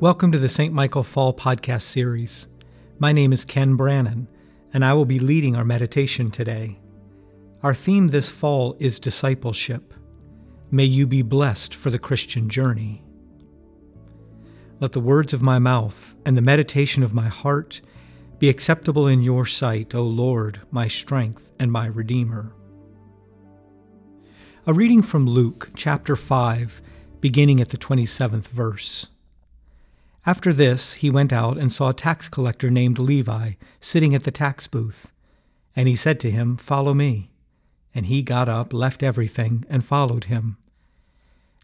Welcome to the St. Michael Fall podcast series. My name is Ken Brannon, and I will be leading our meditation today. Our theme this fall is discipleship. May you be blessed for the Christian journey. Let the words of my mouth and the meditation of my heart be acceptable in your sight, O Lord, my strength and my Redeemer. A reading from Luke chapter 5, beginning at the 27th verse. After this, he went out and saw a tax collector named Levi sitting at the tax booth. And he said to him, Follow me. And he got up, left everything, and followed him.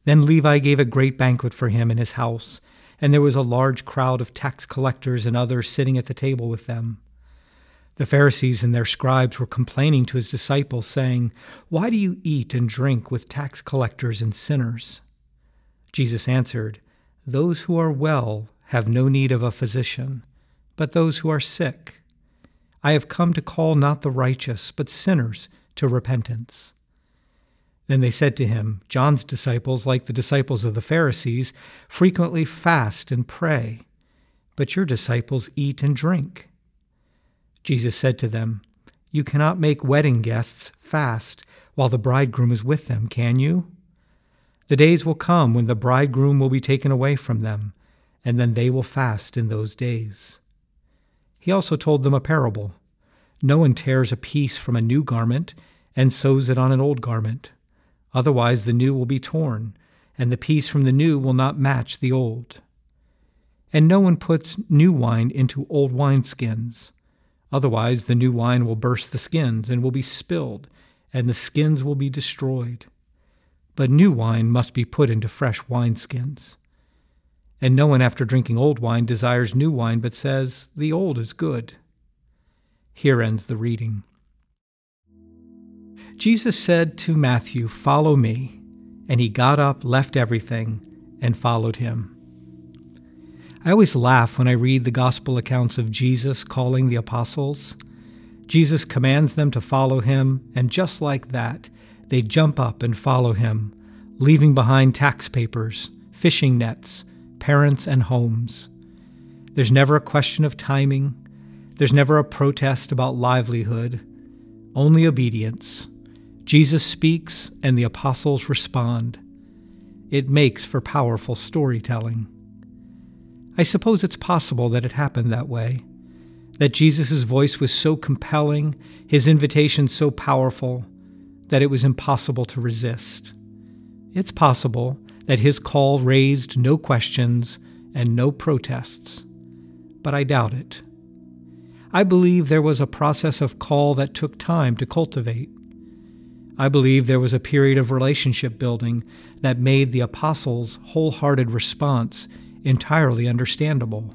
Then Levi gave a great banquet for him in his house, and there was a large crowd of tax collectors and others sitting at the table with them. The Pharisees and their scribes were complaining to his disciples, saying, Why do you eat and drink with tax collectors and sinners? Jesus answered, those who are well have no need of a physician, but those who are sick. I have come to call not the righteous, but sinners to repentance. Then they said to him, John's disciples, like the disciples of the Pharisees, frequently fast and pray, but your disciples eat and drink. Jesus said to them, You cannot make wedding guests fast while the bridegroom is with them, can you? The days will come when the bridegroom will be taken away from them, and then they will fast in those days. He also told them a parable. No one tears a piece from a new garment and sews it on an old garment. Otherwise, the new will be torn, and the piece from the new will not match the old. And no one puts new wine into old wineskins. Otherwise, the new wine will burst the skins and will be spilled, and the skins will be destroyed but new wine must be put into fresh wineskins. And no one after drinking old wine desires new wine, but says, The old is good. Here ends the reading. Jesus said to Matthew, Follow me. And he got up, left everything, and followed him. I always laugh when I read the gospel accounts of Jesus calling the apostles. Jesus commands them to follow him, and just like that, they jump up and follow him, leaving behind tax papers, fishing nets, parents, and homes. There's never a question of timing. There's never a protest about livelihood. Only obedience. Jesus speaks, and the apostles respond. It makes for powerful storytelling. I suppose it's possible that it happened that way, that Jesus' voice was so compelling, his invitation so powerful, that it was impossible to resist. It's possible that his call raised no questions and no protests, but I doubt it. I believe there was a process of call that took time to cultivate. I believe there was a period of relationship building that made the apostles' wholehearted response entirely understandable.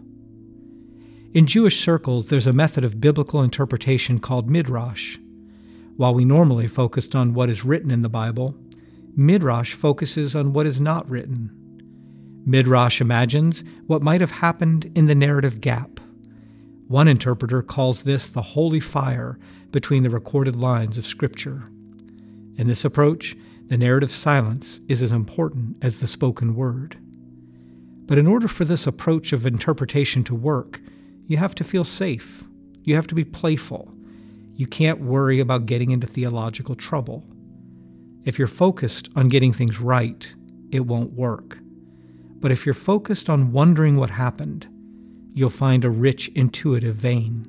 In Jewish circles, there's a method of biblical interpretation called midrash. While we normally focused on what is written in the Bible, Midrash focuses on what is not written. Midrash imagines what might have happened in the narrative gap. One interpreter calls this the holy fire between the recorded lines of Scripture. In this approach, the narrative silence is as important as the spoken word. But in order for this approach of interpretation to work, you have to feel safe. You have to be playful. You can't worry about getting into theological trouble. If you're focused on getting things right, it won't work. But if you're focused on wondering what happened, you'll find a rich, intuitive vein.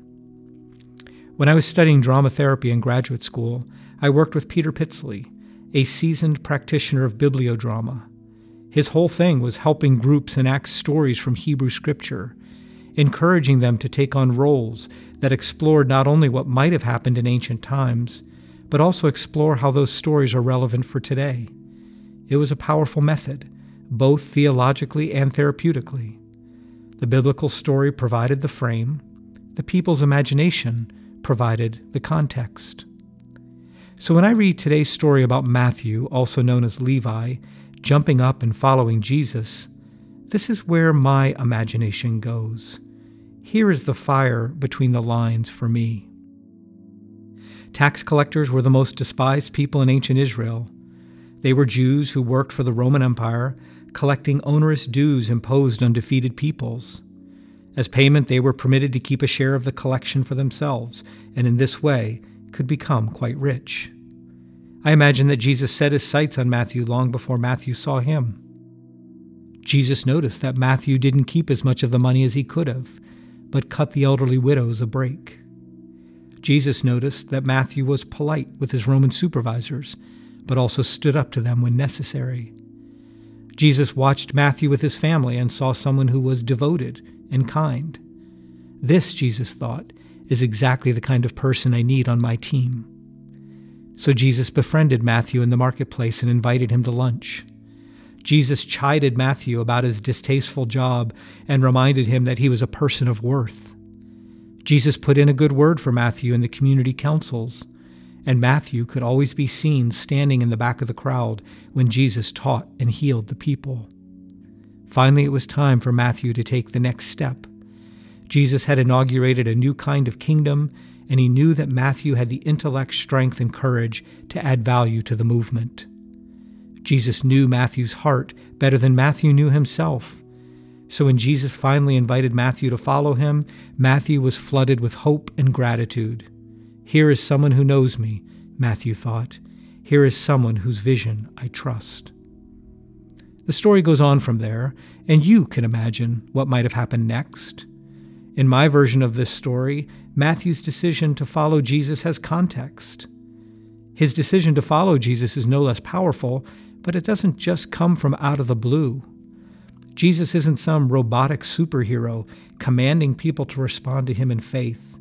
When I was studying drama therapy in graduate school, I worked with Peter Pitzele, a seasoned practitioner of bibliodrama. His whole thing was helping groups enact stories from Hebrew scripture encouraging them to take on roles that explored not only what might have happened in ancient times, but also explore how those stories are relevant for today. It was a powerful method, both theologically and therapeutically. The biblical story provided the frame, the people's imagination provided the context. So when I read today's story about Matthew, also known as Levi, jumping up and following Jesus, this is where my imagination goes. Here is the fire between the lines for me. Tax collectors were the most despised people in ancient Israel. They were Jews who worked for the Roman Empire, collecting onerous dues imposed on defeated peoples. As payment, they were permitted to keep a share of the collection for themselves, and in this way could become quite rich. I imagine that Jesus set his sights on Matthew long before Matthew saw him. Jesus noticed that Matthew didn't keep as much of the money as he could have, but cut the elderly widows a break. Jesus noticed that Matthew was polite with his Roman supervisors, but also stood up to them when necessary. Jesus watched Matthew with his family and saw someone who was devoted and kind. This, Jesus thought, is exactly the kind of person I need on my team. So Jesus befriended Matthew in the marketplace and invited him to lunch. Jesus chided Matthew about his distasteful job and reminded him that he was a person of worth. Jesus put in a good word for Matthew in the community councils, and Matthew could always be seen standing in the back of the crowd when Jesus taught and healed the people. Finally, it was time for Matthew to take the next step. Jesus had inaugurated a new kind of kingdom, and he knew that Matthew had the intellect, strength, and courage to add value to the movement. Jesus knew Matthew's heart better than Matthew knew himself. So when Jesus finally invited Matthew to follow him, Matthew was flooded with hope and gratitude. Here is someone who knows me, Matthew thought. Here is someone whose vision I trust. The story goes on from there, and you can imagine what might have happened next. In my version of this story, Matthew's decision to follow Jesus has context. His decision to follow Jesus is no less powerful but it doesn't just come from out of the blue. Jesus isn't some robotic superhero commanding people to respond to him in faith.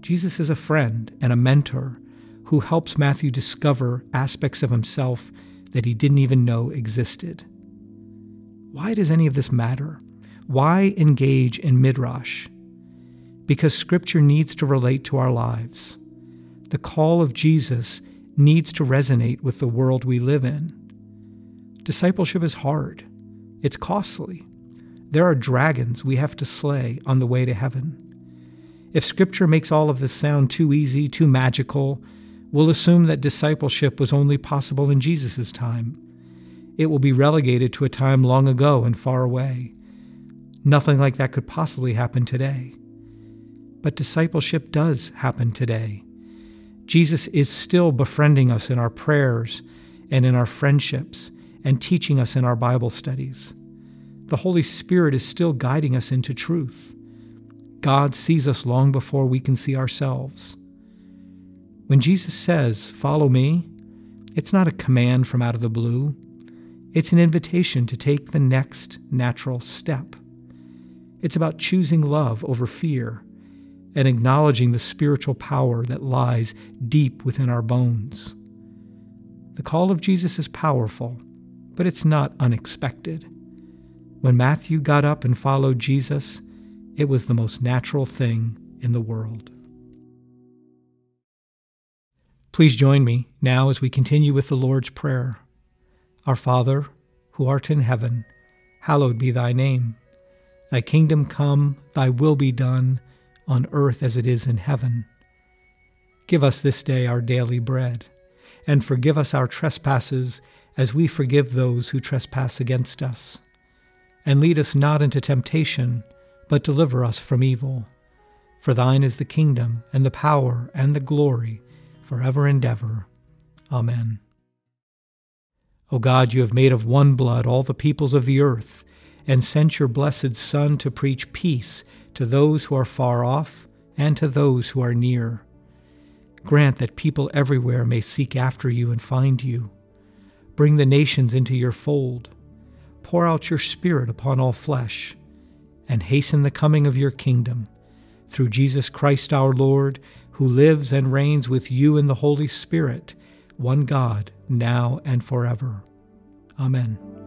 Jesus is a friend and a mentor who helps Matthew discover aspects of himself that he didn't even know existed. Why does any of this matter? Why engage in Midrash? Because Scripture needs to relate to our lives. The call of Jesus needs to resonate with the world we live in. Discipleship is hard, it's costly. There are dragons we have to slay on the way to heaven. If Scripture makes all of this sound too easy, too magical, we'll assume that discipleship was only possible in Jesus' time. It will be relegated to a time long ago and far away. Nothing like that could possibly happen today. But discipleship does happen today. Jesus is still befriending us in our prayers and in our friendships and teaching us in our Bible studies. The Holy Spirit is still guiding us into truth. God sees us long before we can see ourselves. When Jesus says, Follow me, it's not a command from out of the blue. It's an invitation to take the next natural step. It's about choosing love over fear and acknowledging the spiritual power that lies deep within our bones. The call of Jesus is powerful but it's not unexpected. When Matthew got up and followed Jesus, it was the most natural thing in the world. Please join me now as we continue with the Lord's Prayer. Our Father, who art in heaven, hallowed be thy name. Thy kingdom come, thy will be done, on earth as it is in heaven. Give us this day our daily bread, and forgive us our trespasses as we forgive those who trespass against us. And lead us not into temptation, but deliver us from evil. For thine is the kingdom, and the power, and the glory, forever and ever. Amen. O God, you have made of one blood all the peoples of the earth, and sent your blessed Son to preach peace to those who are far off and to those who are near. Grant that people everywhere may seek after you and find you Bring the nations into your fold. Pour out your Spirit upon all flesh, and hasten the coming of your kingdom. Through Jesus Christ our Lord, who lives and reigns with you in the Holy Spirit, one God, now and forever. Amen.